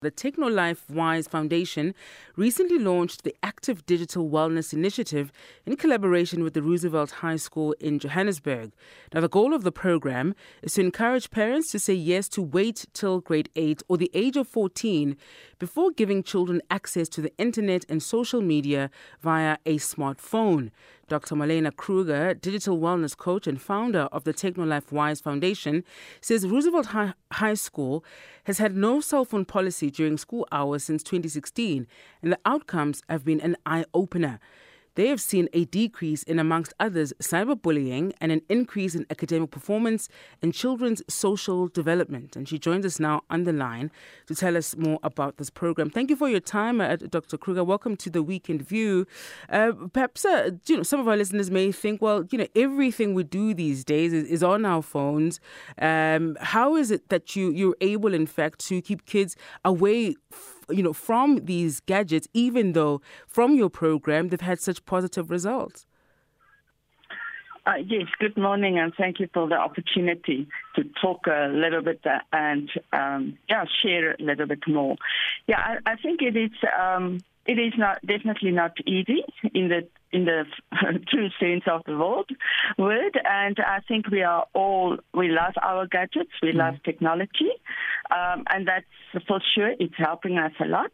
The TechnoLife Wise Foundation recently launched the Active Digital Wellness Initiative in collaboration with the Roosevelt High School in Johannesburg. Now, the goal of the program is to encourage parents to say yes to wait till grade 8 or the age of 14 before giving children access to the internet and social media via a smartphone. Dr. Marlena Kruger, digital wellness coach and founder of the TechnoLife Wise Foundation, says Roosevelt High, High School has had no cell phone policy during school hours since 2016, and the outcomes have been an eye opener. They have seen a decrease in, amongst others, cyberbullying and an increase in academic performance and children's social development. And she joins us now on the line to tell us more about this program. Thank you for your time, uh, Dr. Kruger. Welcome to the Weekend View. Uh, perhaps uh, you know some of our listeners may think, well, you know, everything we do these days is, is on our phones. Um, how is it that you you're able, in fact, to keep kids away? F- you know, from these gadgets, even though from your program they've had such positive results? Uh, yes, good morning, and thank you for the opportunity to talk a little bit uh, and um, yeah, share a little bit more. Yeah, I, I think it is um, it is not definitely not easy in the in the true sense of the word, word. And I think we are all we love our gadgets, we mm. love technology, um, and that's for sure. It's helping us a lot.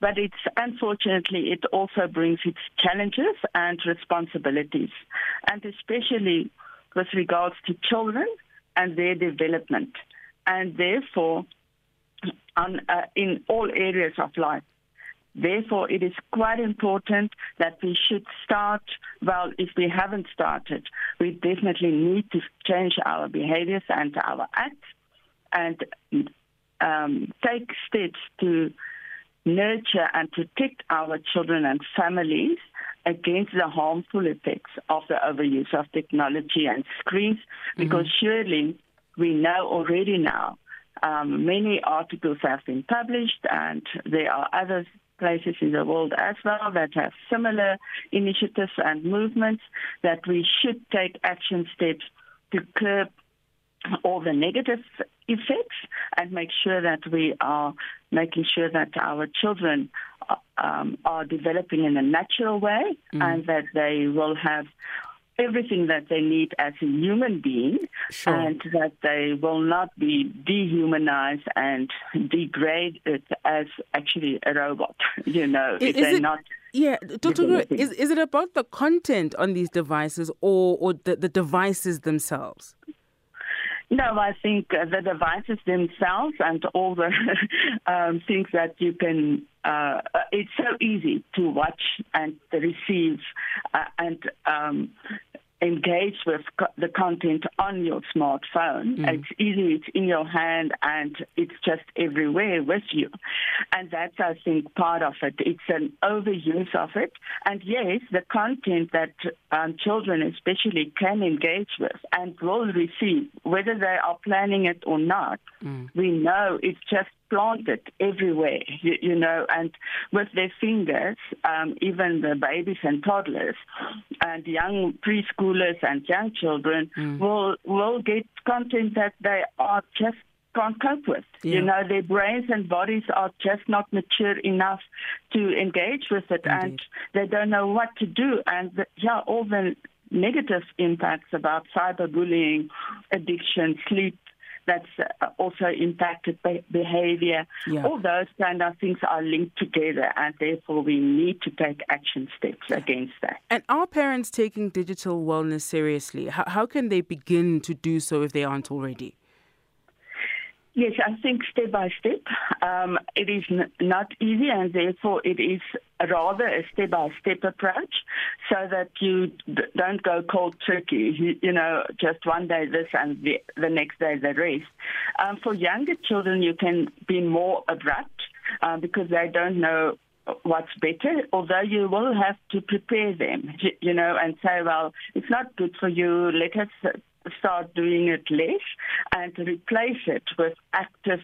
But it's unfortunately it also brings its challenges and responsibilities, and especially with regards to children and their development, and therefore on, uh, in all areas of life. Therefore, it is quite important that we should start. Well, if we haven't started, we definitely need to change our behaviors and our acts and um, take steps to nurture and protect our children and families against the harmful effects of the overuse of technology and screens, because mm-hmm. surely we know already now um, many articles have been published, and there are other places in the world as well that have similar initiatives and movements that we should take action steps to curb all the negative effects and make sure that we are making sure that our children um, are developing in a natural way mm. and that they will have everything that they need as a human being sure. and that they will not be dehumanized and degraded as actually a robot, you know, is, if they're it, not. Yeah, Dr. is, is it about the content on these devices or, or the, the devices themselves? No, I think the devices themselves and all the um, things that you can, uh, it's so easy to watch and receive uh, and um, engage with co- the content on your smartphone. Mm. It's easy, it's in your hand, and it's just everywhere with you. And that's, I think, part of it. It's an overuse of it. And yes, the content that um, children especially can engage with and will receive, whether they are planning it or not, mm. we know it's just planted everywhere, you, you, know, and with their fingers, um, even the babies and toddlers and young preschoolers and young children mm. will will get content that they are just can't cope with. Yeah. You know, their brains and bodies are just not mature enough to engage with it, Indeed. and they don't know what to do. And the, yeah, all the negative impacts about cyberbullying, addiction, sleep that's uh, also impacted behavior. Yeah. All those kind of things are linked together, and therefore we need to take action steps against that. And are parents taking digital wellness seriously? How, how can they begin to do so if they aren't already? Yes, I think step by step. Um, it is n- not easy, and therefore it is rather a step by step approach so that you d- don't go cold turkey, you, you, know, just one day this and the, the next day the rest. Um, for younger children, you can be more abrupt uh, because they don't know what's better, although you will have to prepare them, you know, and say, well, it's not good for you. Let us start doing it less and replace it with active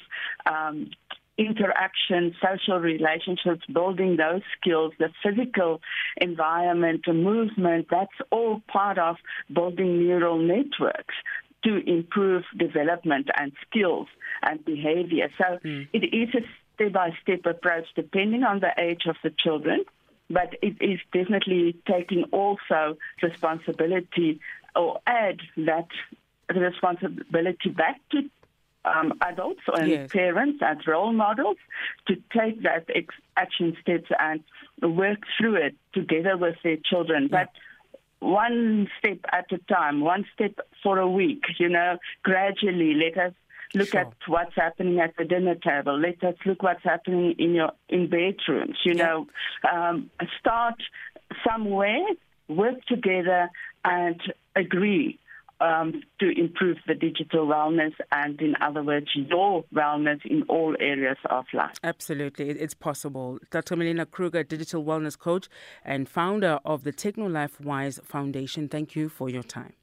um, interaction, social relationships, building those skills, the physical environment, the movement, that's all part of building neural networks to improve development and skills and behavior. So mm. it is a step by step approach depending on the age of the children, but it is definitely taking also responsibility or add that responsibility back to um, adults and yes. parents as role models to take that ex- action steps and work through it together with their children. Yeah. But one step at a time, one step for a week, you know, gradually let us look sure. at what's happening at the dinner table. Let us look what's happening in your in bedrooms. You yeah. know, um, start somewhere, work together, and agree um, to improve the digital wellness and, in other words, your wellness in all areas of life. Absolutely, it's possible. Dr. Marlena Kruger, digital wellness coach and founder of the TechnoLife Wise Foundation, thank you for your time.